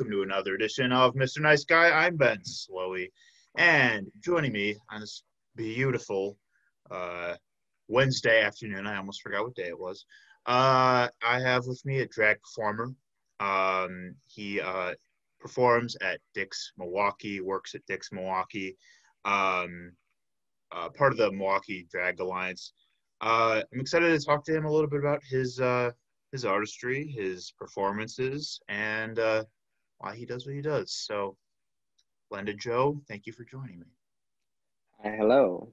welcome to another edition of Mr. Nice Guy. I'm Ben Slowey, and joining me on this beautiful uh, Wednesday afternoon, I almost forgot what day it was. Uh, I have with me a drag performer. Um, he uh, performs at Dick's Milwaukee, works at Dick's Milwaukee, um, uh, part of the Milwaukee Drag Alliance. Uh, I'm excited to talk to him a little bit about his uh, his artistry, his performances, and uh, why he does what he does. So, Linda Joe, thank you for joining me. Hi, hello.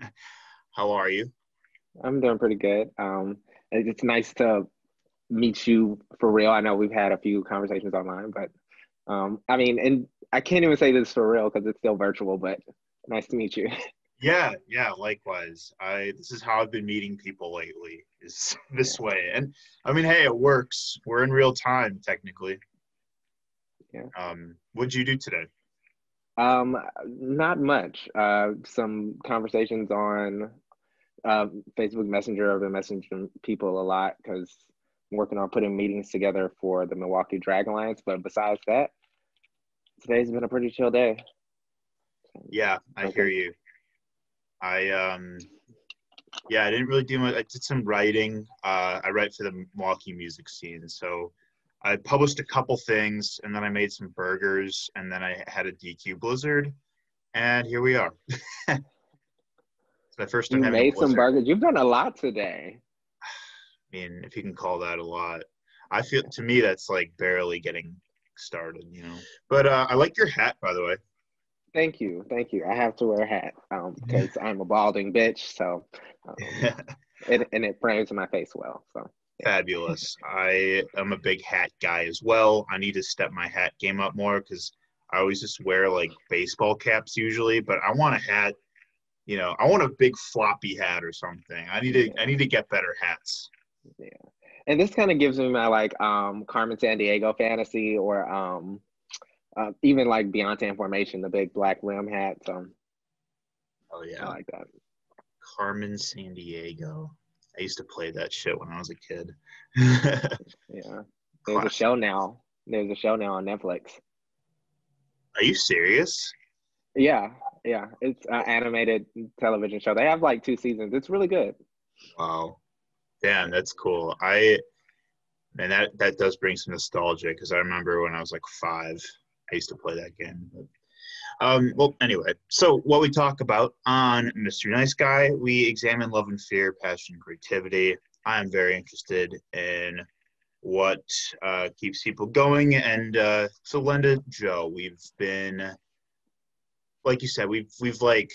How are you? I'm doing pretty good. Um, it's nice to meet you for real. I know we've had a few conversations online, but um, I mean, and I can't even say this for real because it's still virtual, but nice to meet you. Yeah, yeah, likewise. I this is how I've been meeting people lately is this way. And I mean, hey, it works. We're in real time technically. Yeah. Um, what'd you do today? Um, not much. Uh, some conversations on uh, Facebook Messenger. I've been messaging people a lot because I'm working on putting meetings together for the Milwaukee Drag Alliance. But besides that, today's been a pretty chill day. Yeah, I okay. hear you. I um yeah, I didn't really do much. I did some writing. Uh, I write for the Milwaukee music scene, so I published a couple things, and then I made some burgers, and then I had a DQ Blizzard, and here we are. it's my first time. You made some burgers. You've done a lot today. I mean, if you can call that a lot, I feel to me that's like barely getting started, you know. But uh, I like your hat, by the way. Thank you, thank you. I have to wear a hat um, because I'm a balding bitch, so um, it, and it frames my face well. So fabulous. I am a big hat guy as well. I need to step my hat game up more because I always just wear like baseball caps usually, but I want a hat. You know, I want a big floppy hat or something. I need to. Yeah. I need to get better hats. Yeah, and this kind of gives me my like um Carmen Sandiego fantasy or um uh, even like Beyonce Formation, the big black rim hat. So, oh yeah, I like that. Carmen Sandiego. I used to play that shit when I was a kid. yeah, there's a show now. There's a show now on Netflix. Are you serious? Yeah, yeah. It's an animated television show. They have like two seasons. It's really good. Wow, damn, that's cool. I and that that does bring some nostalgia because I remember when I was like five I used to play that game. Um, well, anyway, so what we talk about on Mr. Nice Guy, we examine love and fear, passion, creativity. I am very interested in what uh, keeps people going. And uh, so, Linda, Joe, we've been, like you said, we've we've like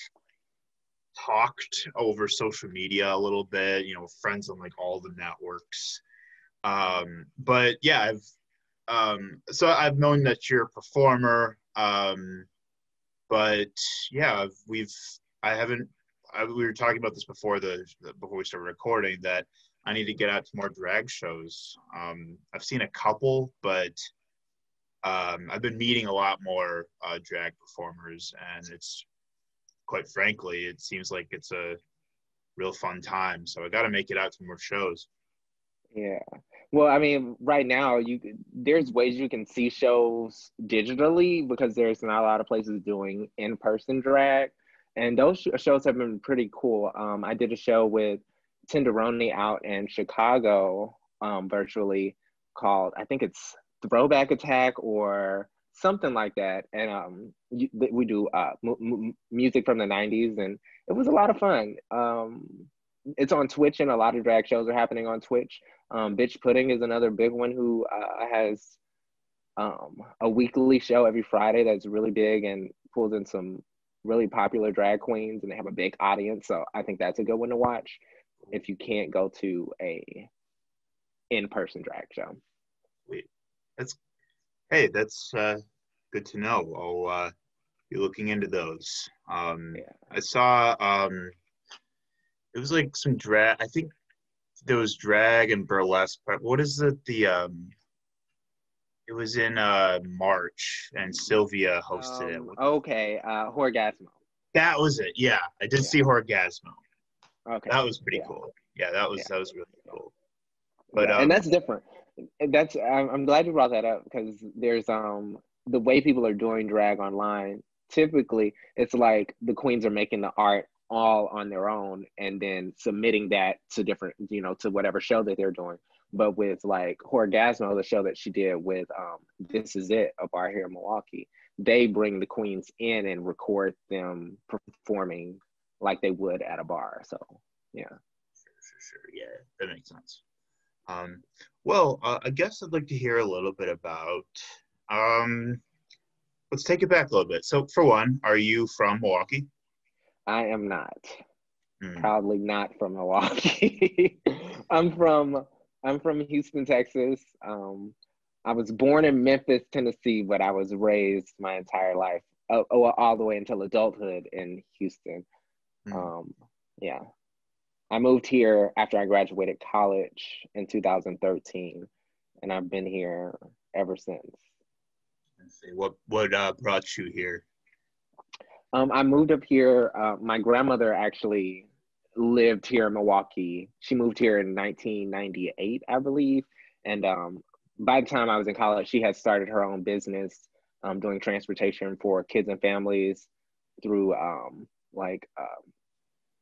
talked over social media a little bit. You know, friends on like all the networks. Um, but yeah, I've um, so I've known that you're a performer, um, but yeah, we've I haven't. I, we were talking about this before the before we started recording that I need to get out to more drag shows. Um, I've seen a couple, but um, I've been meeting a lot more uh, drag performers, and it's quite frankly, it seems like it's a real fun time. So I got to make it out to more shows. Yeah. Well, I mean, right now you there's ways you can see shows digitally because there's not a lot of places doing in-person drag, and those sh- shows have been pretty cool. Um, I did a show with Tenderoni out in Chicago um, virtually called I think it's Throwback Attack or something like that, and um, you, we do uh, m- m- music from the '90s, and it was a lot of fun. Um, it's on Twitch, and a lot of drag shows are happening on Twitch. Um, Bitch Pudding is another big one who uh, has um, a weekly show every Friday that's really big and pulls in some really popular drag queens, and they have a big audience. So I think that's a good one to watch if you can't go to a in-person drag show. Wait, that's hey, that's uh, good to know. I'll uh, be looking into those. Um, yeah. I saw um, it was like some drag. I think there was drag and burlesque. But what is it? the um? It was in uh March, and Sylvia hosted um, it. Okay, uh, Horgasmo. That was it. Yeah, I did yeah. see Horgasmo. Okay, that was pretty yeah. cool. Yeah, that was yeah. that was really cool. But um, and that's different. that's I'm, I'm glad you brought that up because there's um the way people are doing drag online. Typically, it's like the queens are making the art all on their own and then submitting that to different, you know, to whatever show that they're doing. But with like Horgasmo, the show that she did with um, This Is It, a bar here in Milwaukee, they bring the queens in and record them performing like they would at a bar. So, yeah. Sure, sure, sure. Yeah, that makes sense. Um, well, uh, I guess I'd like to hear a little bit about. Um, let's take it back a little bit. So, for one, are you from Milwaukee? I am not. Mm. Proudly not from Milwaukee. I'm from I'm from Houston, Texas. Um, I was born in Memphis, Tennessee, but I was raised my entire life, uh, all the way until adulthood in Houston. Mm. Um, yeah, I moved here after I graduated college in 2013, and I've been here ever since. Let's see what what uh, brought you here. Um, I moved up here. Uh, my grandmother actually lived here in Milwaukee. She moved here in 1998, I believe. And um, by the time I was in college, she had started her own business um, doing transportation for kids and families through um, like uh,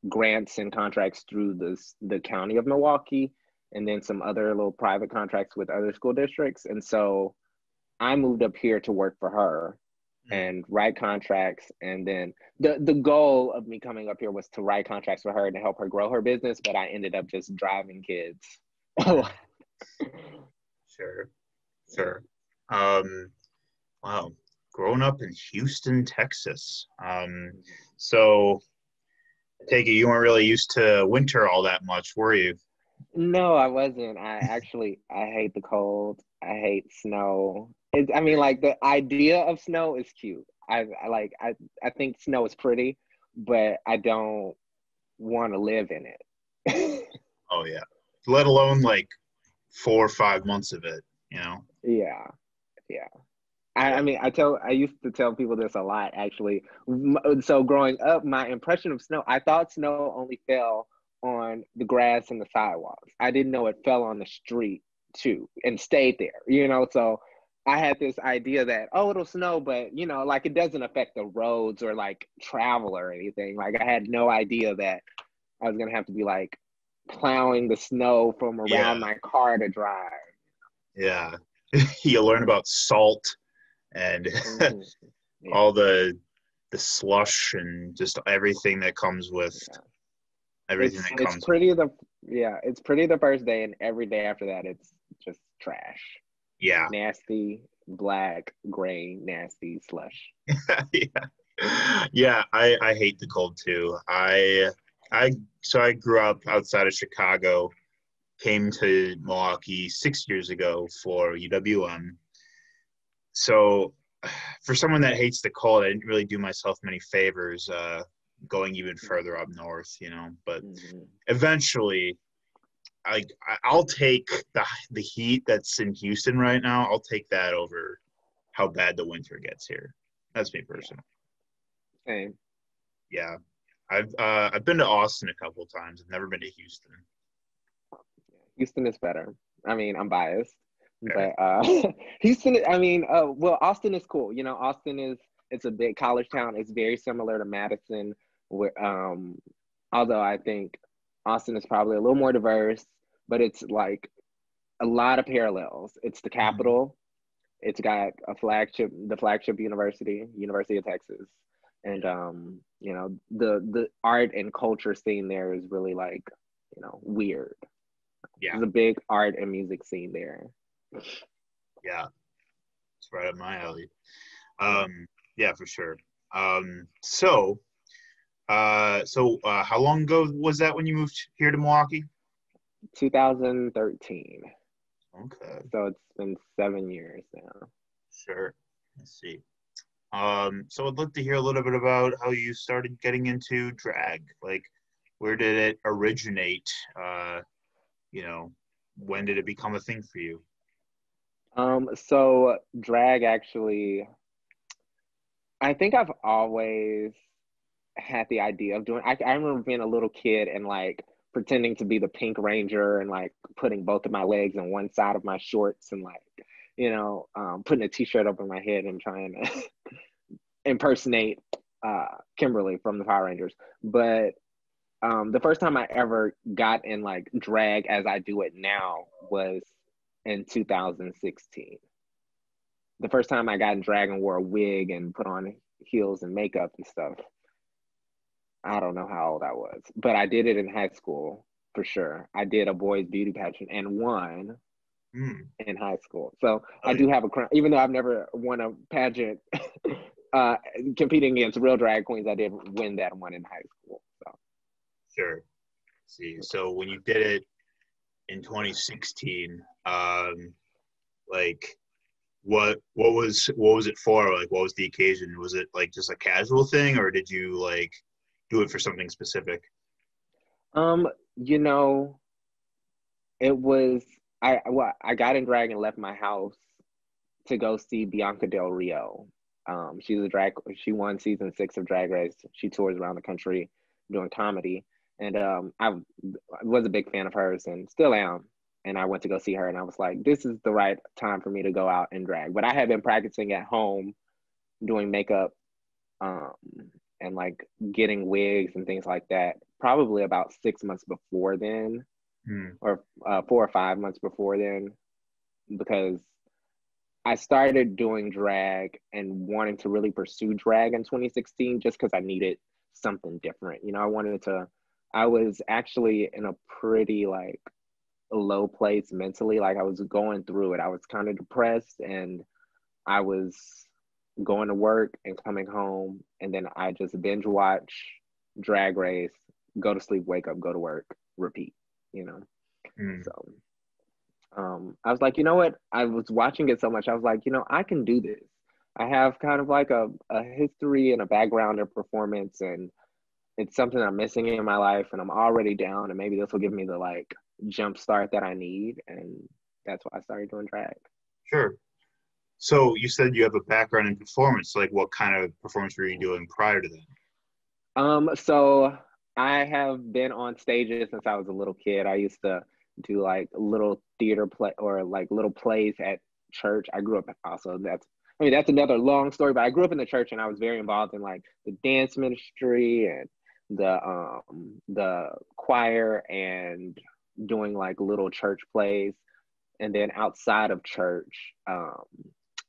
grants and contracts through the, the county of Milwaukee and then some other little private contracts with other school districts. And so I moved up here to work for her and write contracts and then the the goal of me coming up here was to write contracts for her and to help her grow her business but i ended up just driving kids. Sure. Sure. Um wow. Growing up in houston texas. Um so I take it you weren't really used to winter all that much were you? No i wasn't. I actually i hate the cold i hate snow it, I mean, like the idea of snow is cute. I, I like. I I think snow is pretty, but I don't want to live in it. oh yeah, let alone like four or five months of it. You know. Yeah, yeah. I, I mean, I tell. I used to tell people this a lot, actually. So growing up, my impression of snow, I thought snow only fell on the grass and the sidewalks. I didn't know it fell on the street too and stayed there. You know, so I had this idea that oh it'll snow, but you know like it doesn't affect the roads or like travel or anything. Like I had no idea that I was gonna have to be like plowing the snow from around yeah. my car to drive. Yeah, you learn about salt and mm-hmm. yeah. all the the slush and just everything that comes with yeah. everything it's, that comes. It's pretty the yeah, it's pretty the first day, and every day after that, it's just trash. Yeah. Nasty, black, gray, nasty slush. yeah. Yeah, I, I hate the cold too. I I so I grew up outside of Chicago, came to Milwaukee six years ago for UWM. So for someone that hates the cold, I didn't really do myself many favors uh, going even further up north, you know. But mm-hmm. eventually, I I'll take the the heat that's in Houston right now. I'll take that over how bad the winter gets here. That's me personally. Same. Yeah, I've uh, I've been to Austin a couple times. I've never been to Houston. Houston is better. I mean, I'm biased, okay. but uh, Houston. I mean, uh, well, Austin is cool. You know, Austin is it's a big college town. It's very similar to Madison. Where, um, although I think Austin is probably a little more diverse, but it's like a lot of parallels. It's the mm-hmm. capital. It's got a flagship, the flagship university, University of Texas, and um, you know the the art and culture scene there is really like you know weird. Yeah, there's a big art and music scene there. Yeah, it's right up my alley. Um, yeah, for sure. Um, so uh, so uh, how long ago was that when you moved here to Milwaukee? 2013. Okay. So it's been seven years now. Sure. Let's see. Um, so I'd love to hear a little bit about how you started getting into drag. Like, where did it originate? Uh, you know, when did it become a thing for you? Um, so drag actually, I think I've always had the idea of doing. I, I remember being a little kid and like pretending to be the Pink Ranger and like putting both of my legs on one side of my shorts and like, you know, um, putting a t-shirt over my head and trying to impersonate uh, Kimberly from the Power Rangers. But um, the first time I ever got in like drag as I do it now was in 2016. The first time I got in drag and wore a wig and put on heels and makeup and stuff. I don't know how old I was, but I did it in high school for sure. I did a boys beauty pageant and won mm. in high school. So oh, I do have a crown, even though I've never won a pageant uh, competing against real drag queens. I did win that one in high school. So sure. See, so when you did it in 2016, um, like what what was what was it for? Like what was the occasion? Was it like just a casual thing, or did you like do it for something specific? Um, you know, it was I well, I got in drag and left my house to go see Bianca Del Rio. Um, she's a drag. She won season six of Drag Race. She tours around the country doing comedy, and um, I was a big fan of hers and still am. And I went to go see her, and I was like, "This is the right time for me to go out and drag." But I had been practicing at home, doing makeup, um, and like getting wigs and things like that probably about six months before then mm. or uh, four or five months before then because i started doing drag and wanting to really pursue drag in 2016 just because i needed something different you know i wanted to i was actually in a pretty like low place mentally like i was going through it i was kind of depressed and i was going to work and coming home, and then I just binge watch Drag Race, go to sleep, wake up, go to work, repeat. You know, mm. so um, I was like, you know what? I was watching it so much. I was like, you know, I can do this. I have kind of like a, a history and a background of performance, and it's something I'm missing in my life, and I'm already down, and maybe this will give me the like jump start that I need, and that's why I started doing drag. Sure. So you said you have a background in performance. Like, what kind of performance were you doing prior to that? Um, so I have been on stages since I was a little kid. I used to do like little theater play or like little plays at church. I grew up also. That's I mean that's another long story, but I grew up in the church and I was very involved in like the dance ministry and the um the choir and doing like little church plays. And then outside of church, um,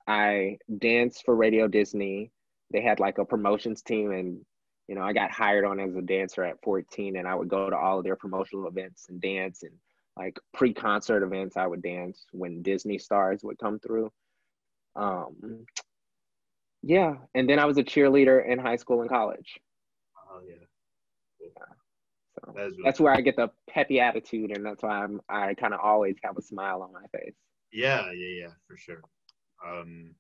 I danced for Radio Disney. They had like a promotions team, and you know, I got hired on as a dancer at 14, and I would go to all of their promotional events and dance, and like pre-concert events, I would dance when Disney stars would come through. Um, yeah, and then I was a cheerleader in high school and college. Oh yeah. yeah. So that really that's where I get the peppy attitude, and that's why I'm I kind of always have a smile on my face. Yeah, yeah, yeah, for sure. Um,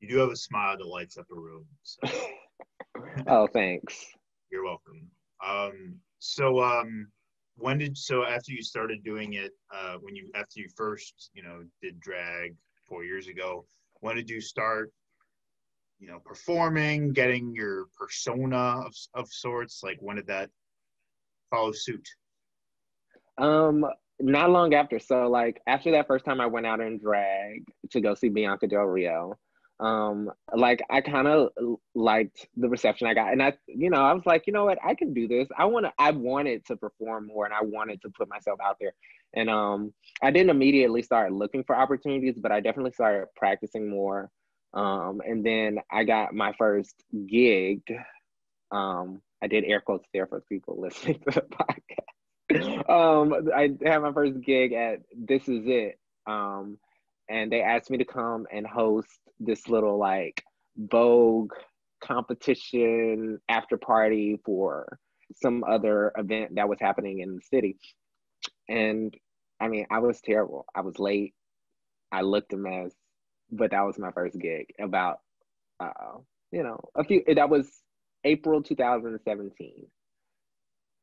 you do have a smile that lights up a room. So. oh, thanks. You're welcome. Um, so, um, when did so after you started doing it? Uh, when you after you first, you know, did drag four years ago, when did you start? You know, performing, getting your persona of of sorts. Like, when did that follow suit? Um, not long after. So like after that first time I went out in drag to go see Bianca Del Rio, um, like I kind of liked the reception I got, and I, you know, I was like, you know what, I can do this. I want to. I wanted to perform more, and I wanted to put myself out there. And um, I didn't immediately start looking for opportunities, but I definitely started practicing more. Um, and then I got my first gig. Um, I did air quotes there for people listening to the podcast um, I had my first gig at This Is It. Um, and they asked me to come and host this little like Vogue competition after party for some other event that was happening in the city. And I mean, I was terrible. I was late. I looked a mess, but that was my first gig about, uh, you know, a few, that was April 2017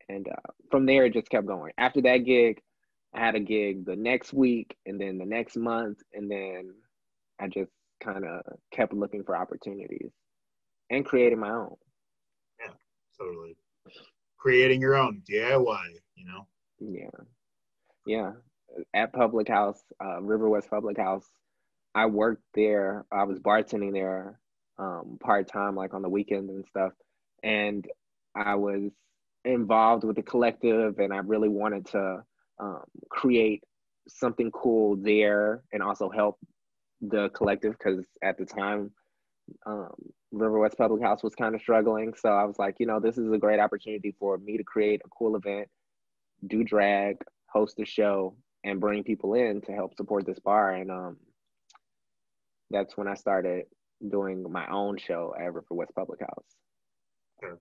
and uh, from there it just kept going. After that gig, I had a gig the next week, and then the next month, and then I just kind of kept looking for opportunities and creating my own. Yeah, totally. creating your own DIY, you know? Yeah. Yeah. At Public House, uh, River West Public House, I worked there. I was bartending there um, part time, like on the weekends and stuff. And I was involved with the collective, and I really wanted to um, create something cool there and also help the collective because at the time um, River West Public House was kind of struggling. So I was like, you know, this is a great opportunity for me to create a cool event, do drag, host a show, and bring people in to help support this bar. And um, that's when I started doing my own show at River West Public House. Sure.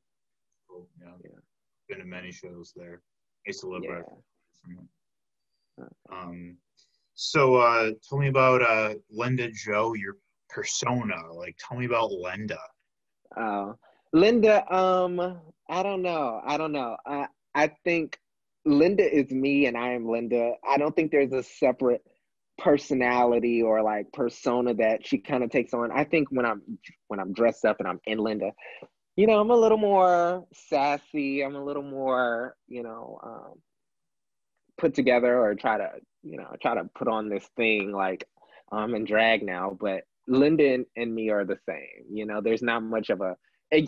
Cool. Yeah. yeah. Been to many shows there. I used to live yeah. right from. Um, so uh, tell me about uh, Linda Joe, your persona. Like, tell me about Linda. Oh, Linda. Um, I don't know. I don't know. I I think Linda is me, and I am Linda. I don't think there's a separate personality or like persona that she kind of takes on. I think when I'm when I'm dressed up and I'm in Linda, you know, I'm a little more sassy. I'm a little more, you know, um, put together or try to, you know, try to put on this thing like I'm in drag now. But Linda and me are the same. You know, there's not much of a.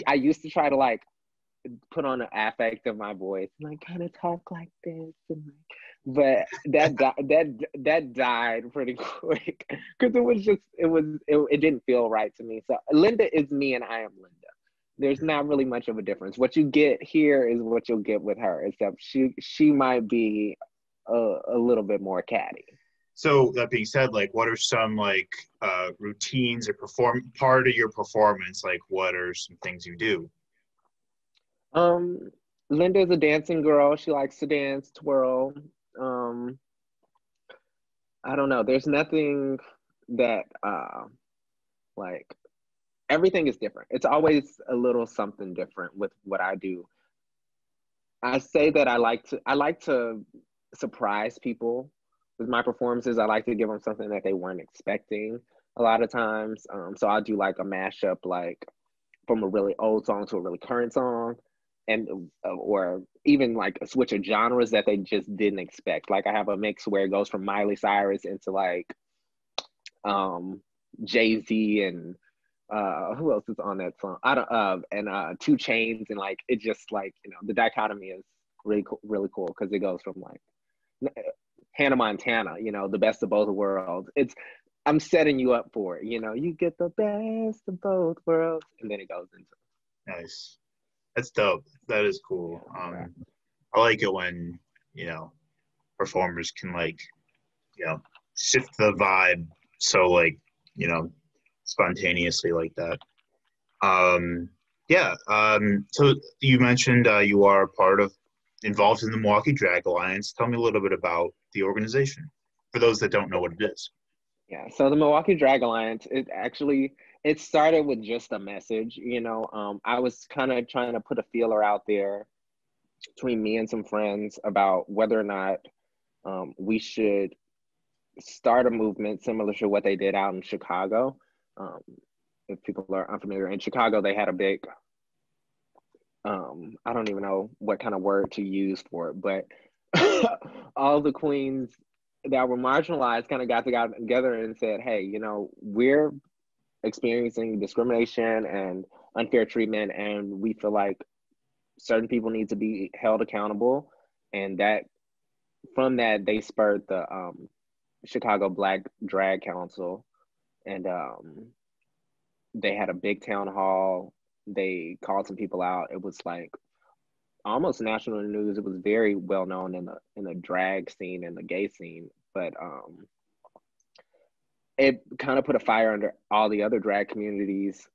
I used to try to like put on an affect of my voice and like kind of talk like this and like but that that that died pretty quick because it was just it was it, it didn't feel right to me so linda is me and i am linda there's not really much of a difference. What you get here is what you'll get with her except she she might be a, a little bit more catty. So that being said like what are some like uh routines or perform part of your performance like what are some things you do? Um linda's a dancing girl. She likes to dance twirl. Um I don't know. There's nothing that uh like everything is different. It's always a little something different with what I do. I say that I like to I like to surprise people with my performances. I like to give them something that they weren't expecting a lot of times. Um, so I'll do like a mashup like from a really old song to a really current song and uh, or even like a switch of genres that they just didn't expect. Like I have a mix where it goes from Miley Cyrus into like um Jay Z and uh who else is on that song? I don't uh and uh 2 Chainz and like it just like you know the dichotomy is really cool, really cool because it goes from like Hannah Montana, you know, the best of both worlds. It's I'm setting you up for it, you know. You get the best of both worlds, and then it goes into nice. That's dope. That is cool. Um, I like it when you know performers can like you know shift the vibe so like you know spontaneously like that. Um, yeah. Um, so you mentioned uh, you are part of involved in the Milwaukee Drag Alliance. Tell me a little bit about the organization for those that don't know what it is. Yeah. So the Milwaukee Drag Alliance is actually it started with just a message you know um, i was kind of trying to put a feeler out there between me and some friends about whether or not um, we should start a movement similar to what they did out in chicago um, if people are unfamiliar in chicago they had a big um, i don't even know what kind of word to use for it but all the queens that were marginalized kind of got together and said hey you know we're experiencing discrimination and unfair treatment and we feel like certain people need to be held accountable. And that from that they spurred the um, chicago black drag council and um, they had a big town hall. They called some people out. It was like almost national news. It was very well known in the in the drag scene and the gay scene but um it kind of put a fire under all the other drag communities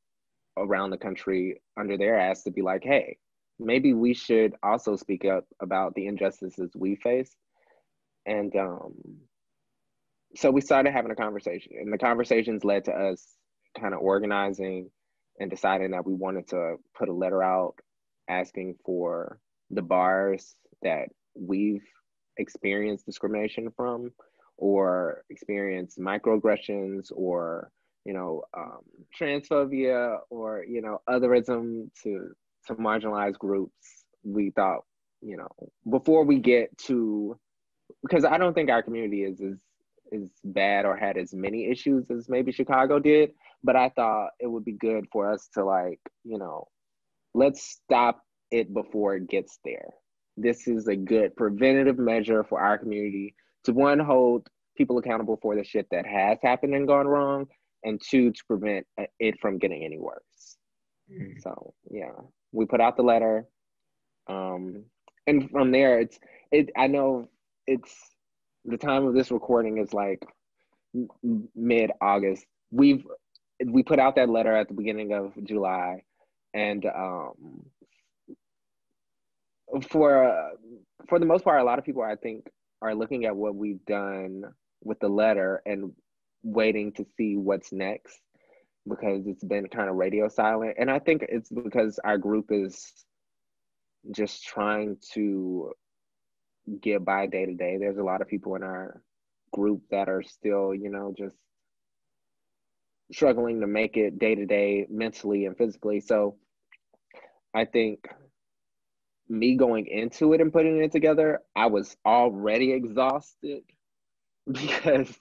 around the country under their ass to be like, hey, maybe we should also speak up about the injustices we face. And um, so we started having a conversation, and the conversations led to us kind of organizing and deciding that we wanted to put a letter out asking for the bars that we've experienced discrimination from or experienced microaggressions or you know um, transphobia or you know otherism to to marginalized groups. We thought, you know, before we get to, because I don't think our community is as is bad or had as many issues as maybe Chicago did, but I thought it would be good for us to like, you know, let's stop it before it gets there. This is a good preventative measure for our community to one hold people accountable for the shit that has happened and gone wrong, and two to prevent uh, it from getting any worse. Mm. So yeah, we put out the letter, um, and from there it's it. I know it's the time of this recording is like mid August. We've we put out that letter at the beginning of July, and um, for uh, for the most part, a lot of people I think are looking at what we've done with the letter and waiting to see what's next because it's been kind of radio silent. And I think it's because our group is just trying to get by day to day. There's a lot of people in our group that are still, you know, just struggling to make it day to day mentally and physically. So I think me going into it and putting it together, I was already exhausted because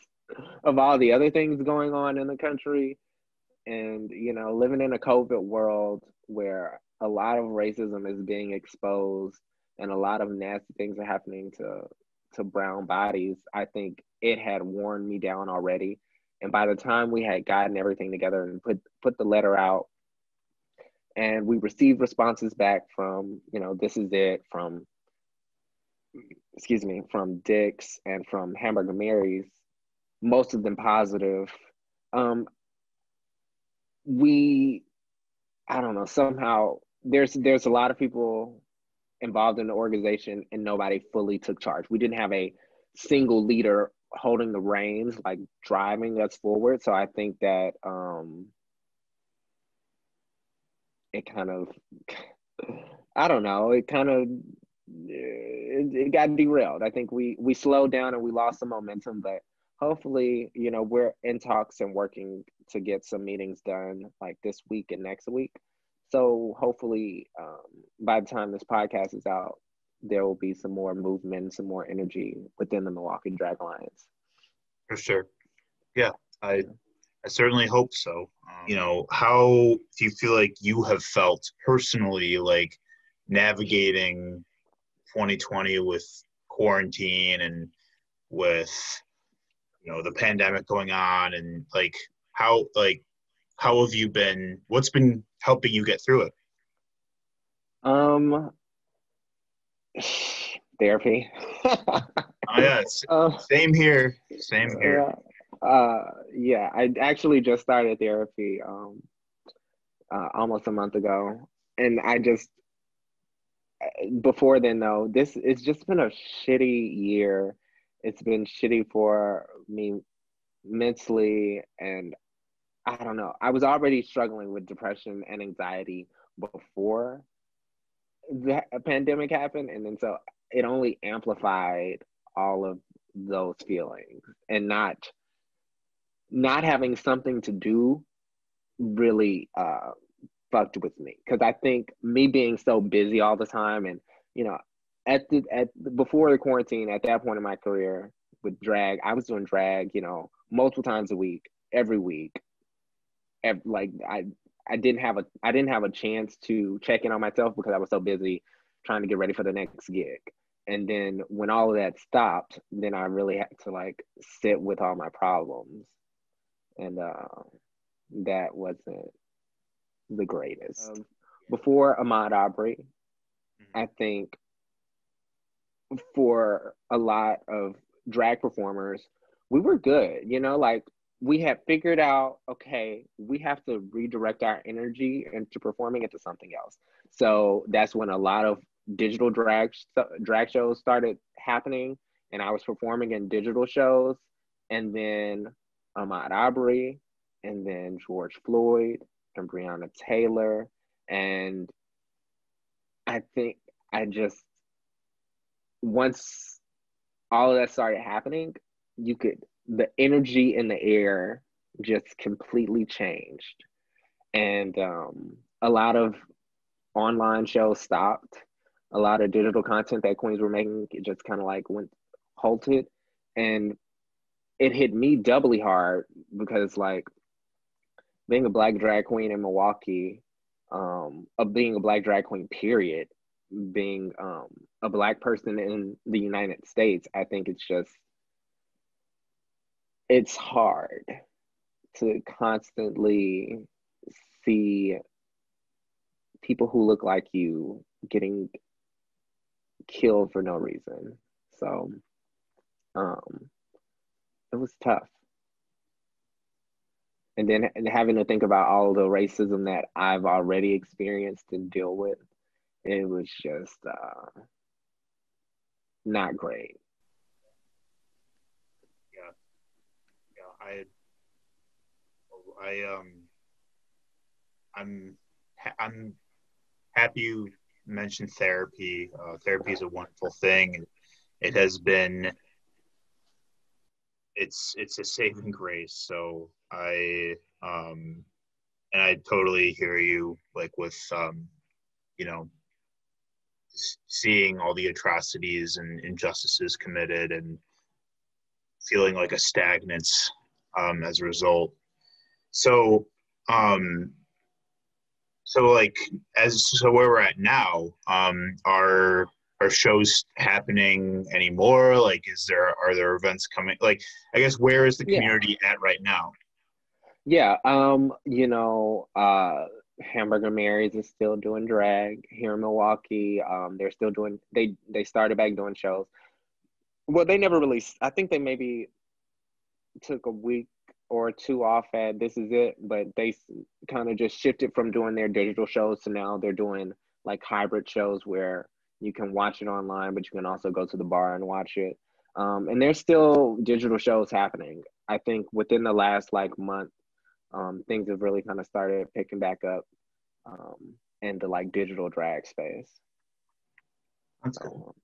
of all the other things going on in the country. And, you know, living in a COVID world where a lot of racism is being exposed and a lot of nasty things are happening to to brown bodies, I think it had worn me down already. And by the time we had gotten everything together and put put the letter out and we received responses back from you know this is it from excuse me from dick's and from hamburger mary's most of them positive um we i don't know somehow there's there's a lot of people involved in the organization and nobody fully took charge we didn't have a single leader holding the reins like driving us forward so i think that um it kind of I don't know, it kind of it, it got derailed. I think we we slowed down and we lost some momentum, but hopefully, you know, we're in talks and working to get some meetings done like this week and next week. So hopefully, um, by the time this podcast is out, there will be some more movement, some more energy within the Milwaukee Drag Alliance. For sure. Yeah, I I certainly hope so. Um, you know, how do you feel like you have felt personally, like navigating 2020 with quarantine and with you know the pandemic going on, and like how like how have you been? What's been helping you get through it? Um, therapy. oh yeah, uh, same here. Same here. Yeah uh, yeah, I actually just started therapy um, uh, almost a month ago, and I just before then though, this it's just been a shitty year. It's been shitty for me mentally, and I don't know. I was already struggling with depression and anxiety before the pandemic happened, and then so it only amplified all of those feelings, and not not having something to do really uh, fucked with me because I think me being so busy all the time and you know at the at before the quarantine at that point in my career with drag I was doing drag you know multiple times a week every week like I I didn't have a I didn't have a chance to check in on myself because I was so busy trying to get ready for the next gig and then when all of that stopped then I really had to like sit with all my problems and uh, that wasn't the greatest. Um, before Ahmaud Arbery, mm-hmm. I think for a lot of drag performers, we were good. You know, like we had figured out, okay, we have to redirect our energy into performing into something else. So that's when a lot of digital drag drag shows started happening, and I was performing in digital shows. And then Ahmaud Arbery, and then George Floyd and Breonna Taylor. And I think I just, once all of that started happening, you could, the energy in the air just completely changed. And um, a lot of online shows stopped. a lot of digital content that queens were making it just kind of like went halted and it hit me doubly hard because like being a black drag queen in milwaukee um of being a black drag queen period being um a black person in the united states i think it's just it's hard to constantly see people who look like you getting killed for no reason. So um it was tough. And then and having to think about all the racism that I've already experienced and deal with, it was just uh not great. Yeah. Yeah, I I um I'm I'm happy you mentioned therapy. Uh, therapy is a wonderful thing. It has been it's it's a saving grace. So I um and I totally hear you like with um you know seeing all the atrocities and injustices committed and feeling like a stagnance um, as a result. So um, so like as so where we're at now um are are shows happening anymore like is there are there events coming like i guess where is the community yeah. at right now yeah um you know uh hamburger marys is still doing drag here in milwaukee um they're still doing they they started back doing shows well they never released i think they maybe took a week or two off at this is it but they kind of just shifted from doing their digital shows to now they're doing like hybrid shows where you can watch it online but you can also go to the bar and watch it. Um, and there's still digital shows happening. I think within the last like month um, things have really kind of started picking back up um, in the like digital drag space. That's cool.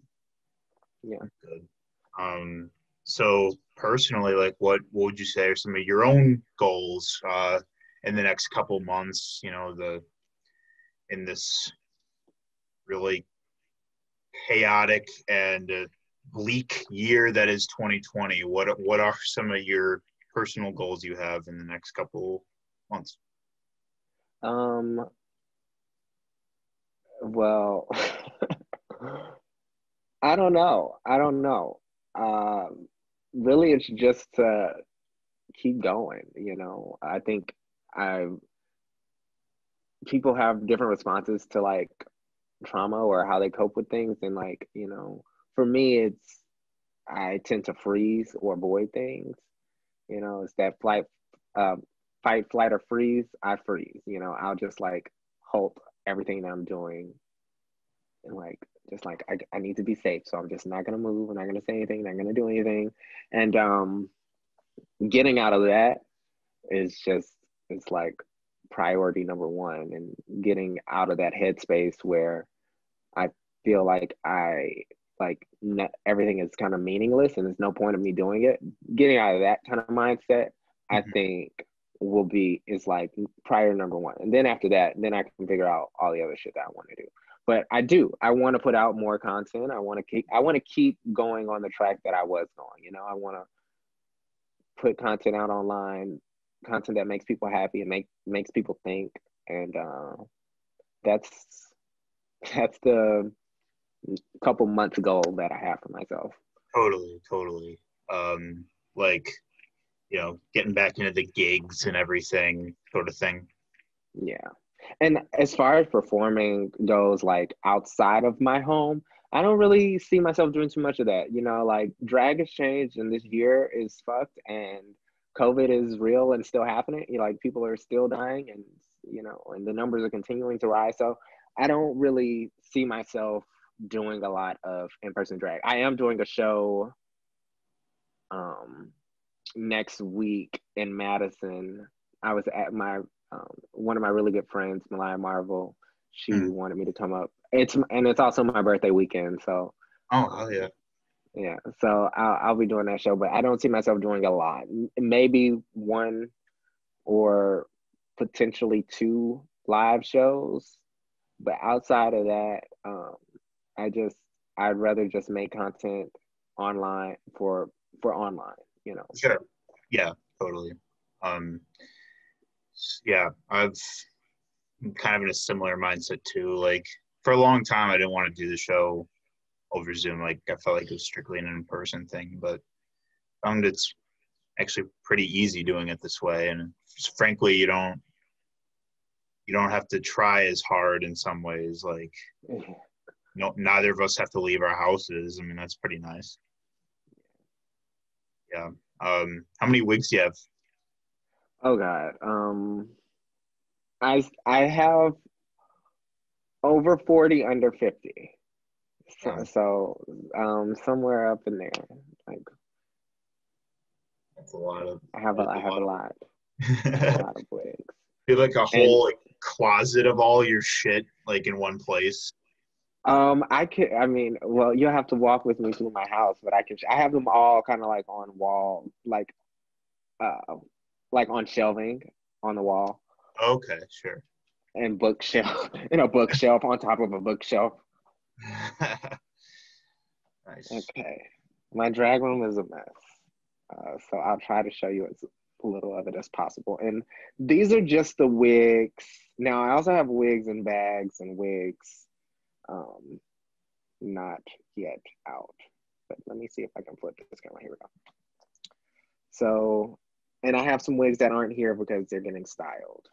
Um, yeah. Good. Um so personally, like what, what would you say are some of your own goals uh, in the next couple months? You know, the in this really chaotic and uh, bleak year that is 2020. What what are some of your personal goals you have in the next couple months? Um. Well, I don't know. I don't know. Um, really it's just to keep going you know? I think i people have different responses to like trauma or how they cope with things. And like you know for me it's i tend to freeze or avoid things. You know it's that flight uh, fight flight or freeze i freeze. You know i'll just like halt everything that i'm doing and like just like I, I need to be safe so i'm just not going to move i'm not going to say anything not going to do anything. And um getting out of that is just it's like priority number one and getting out of that headspace where i feel like i like everything is kind of meaningless and there's no point of me doing it. Getting out of that kind of mindset mm-hmm. i think will be is like prior number one. And then after that then i can figure out all the other shit that i want to do but I do. I want to put out more content. I want to keep. I want to keep going on the track that I was going. You know, I want to put content out online, content that makes people happy and make makes people think, and uh, that's that's the couple months goal that I have for myself. Totally, totally. Um, like, you know, getting back into the gigs and everything, sort of thing. Yeah. And as far as performing goes, like outside of my home, I don't really see myself doing too much of that. You know, like drag has changed and this year is fucked and COVID is real and still happening. You know, like people are still dying and, you know, and the numbers are continuing to rise. So I don't really see myself doing a lot of in person drag. I am doing a show um, next week in Madison. I was at my um, one of my really good friends, Malaya Marvel, she mm. wanted me to come up. It's and it's also my birthday weekend, so. Oh, oh yeah. Yeah, so I'll I'll be doing that show, but I don't see myself doing a lot. Maybe one, or potentially two live shows, but outside of that, um, I just I'd rather just make content online for for online, you know. Sure. Yeah, totally. Um yeah, I've I'm kind of in a similar mindset too. Like for a long time I didn't want to do the show over Zoom. Like I felt like it was strictly an in-person thing, but found it's actually pretty easy doing it this way. And frankly, you don't you don't have to try as hard in some ways. Like no, neither of us have to leave our houses. I mean, that's pretty nice. Yeah. Um, how many wigs do you have? Oh God. Um, I I have over forty, under fifty. So, so um, somewhere up in there, like that's a lot of. I have a, I have a lot. a lot of wigs. You like a whole and, like, closet of all your shit, like in one place. Um, I could. I mean, well, you'll have to walk with me through my house, but I can. I have them all kind of like on wall, like, uh, like on shelving on the wall. Okay, sure. And bookshelf, in a bookshelf on top of a bookshelf. nice. Okay, my drag room is a mess. Uh, so I'll try to show you as little of it as possible. And these are just the wigs. Now I also have wigs and bags and wigs um, not yet out. But let me see if I can flip this camera. Here we go. So, and I have some wigs that aren't here because they're getting styled.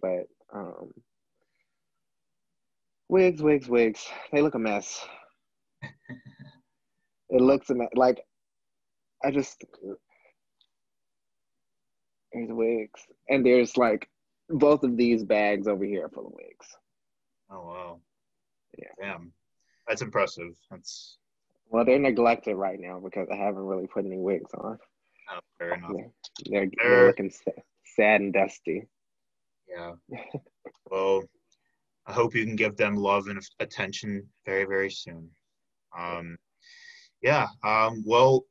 But um, wigs, wigs, wigs. They look a mess. it looks a mess. Like I just there's wigs, and there's like both of these bags over here full of wigs. Oh wow! Yeah, damn, that's impressive. That's well, they're neglected right now because I haven't really put any wigs on. Oh, fair enough. They're, they're, they're looking sad and dusty. Yeah. well, I hope you can give them love and attention very, very soon. Um, yeah. Um, well,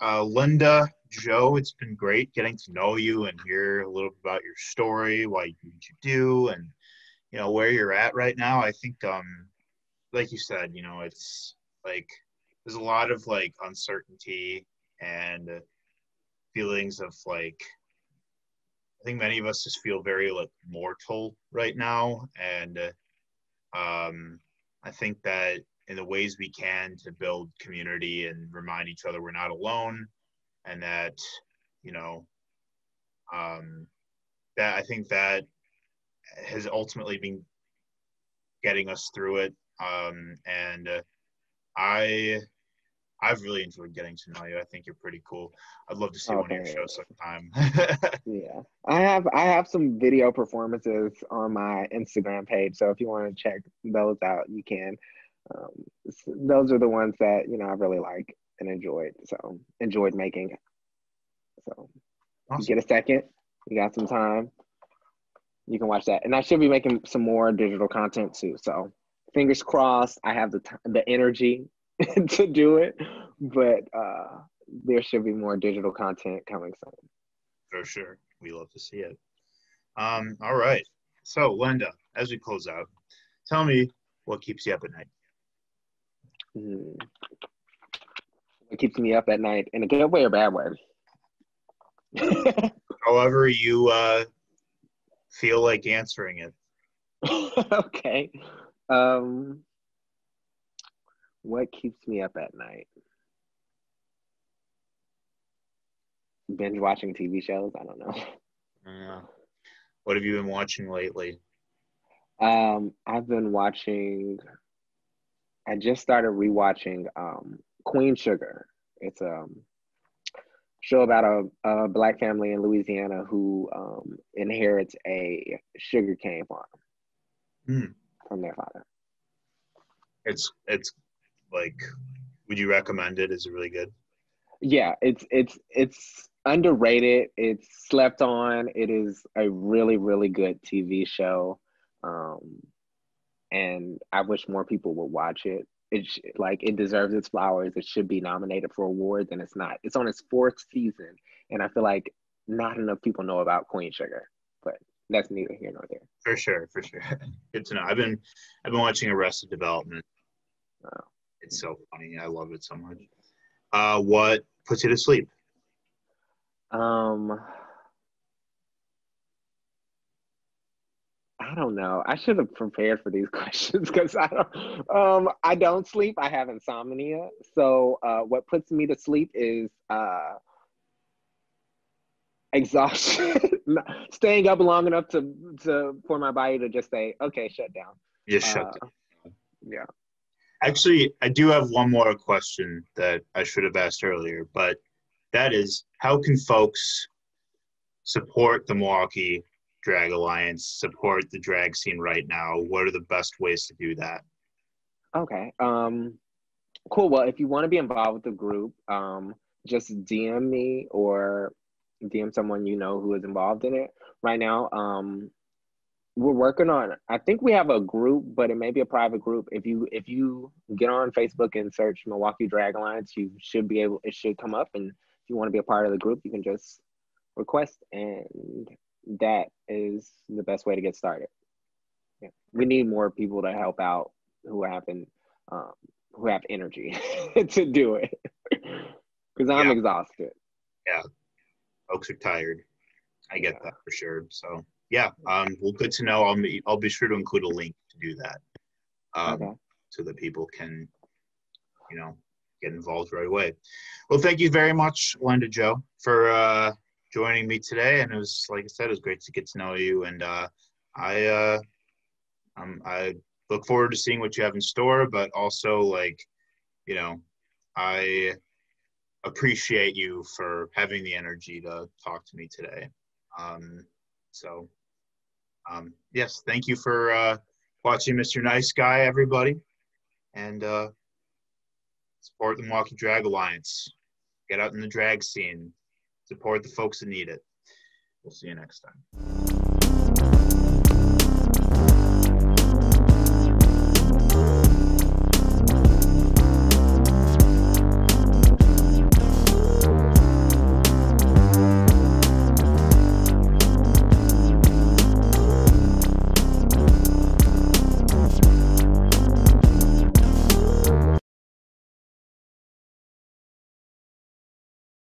uh, Linda, Joe, it's been great getting to know you and hear a little bit about your story, why you do, and you know where you're at right now. I think, um, like you said, you know, it's like there's a lot of like uncertainty and feelings of like I think many of us just feel very like mortal right now, and um, I think that in the ways we can to build community and remind each other we're not alone and that you know um, that i think that has ultimately been getting us through it. Um, and uh, i I've really enjoyed getting to know you. I think you're pretty cool. I'd love to see one of your shows sometime. yeah, I have I have some video performances on my Instagram page, so if you want to check those out, you can um, those are the ones that you know I really like and enjoyed. So enjoyed making. So awesome. get a second, you got some time, you can watch that. And I should be making some more digital content too. So fingers crossed, I have the t- the energy to do it, but uh, there should be more digital content coming soon. For sure, we love to see it. Um, all right, so Linda, as we close out, tell me what keeps you up at night. Mm. It keeps me up at night in a good way or bad way. However, you uh, feel like answering it. okay. Um, what keeps me up at night? Binge watching TV shows. I don't know. Yeah. What have you been watching lately? Um, I've been watching I just started rewatching um, Queen Sugar. It's a show about a, a black family in Louisiana who um, inherits a sugarcane farm mm. from their father. It's it's like, would you recommend it? Is it really good? Yeah, it's it's it's underrated. It's slept on. It is a really really good TV show. Um, and I wish more people would watch it. It sh- like it deserves its flowers. It should be nominated for awards, and it's not. It's on its fourth season, and I feel like not enough people know about Queen Sugar. But that's neither here nor there. For sure, for sure. Good to know. I've been I've been watching Arrested Development. Oh. It's so funny. I love it so much. Uh, what puts you to sleep? Um, I don't know. I should have prepared for these questions because I don't. Um, I don't sleep. I have insomnia. So, uh, what puts me to sleep is uh, exhaustion. Staying up long enough to to for my body to just say, "Okay, shut down." Just shut Uh, down. Yeah. Actually, I do have one more question that I should have asked earlier, but that is how can folks support the Milwaukee Drag Alliance, support the drag scene right now? What are the best ways to do that? Okay. Um, cool. Well, if you want to be involved with the group, um, just DM me or DM someone you know who is involved in it. Right now, um, we're working on. I think we have a group, but it may be a private group. If you if you get on Facebook and search Milwaukee Drag Alliance, you should be able. It should come up, and if you want to be a part of the group, you can just request, and that is the best way to get started. Yeah. We need more people to help out who have been, um, who have energy to do it because I'm exhausted. Yeah. Folks are tired. I get Yeah. that for sure. So yeah, um, well, good to know. I'll be, I'll be sure to include a link to do that, um, Okay. so that people can, you know, get involved right away. Well, thank you very much, Linda Joe, for uh, joining me today. And it was, like I said, it was great to get to know you. And uh, I, uh, um, I look forward to seeing what you have in store, but also like, you know, I appreciate you for having the energy to talk to me today. Um, so, um, yes, thank you for uh, watching Mr. Nice Guy, everybody. And uh, support the Milwaukee Drag Alliance. Get out in the drag scene. Support the folks that need it. We'll see you next time.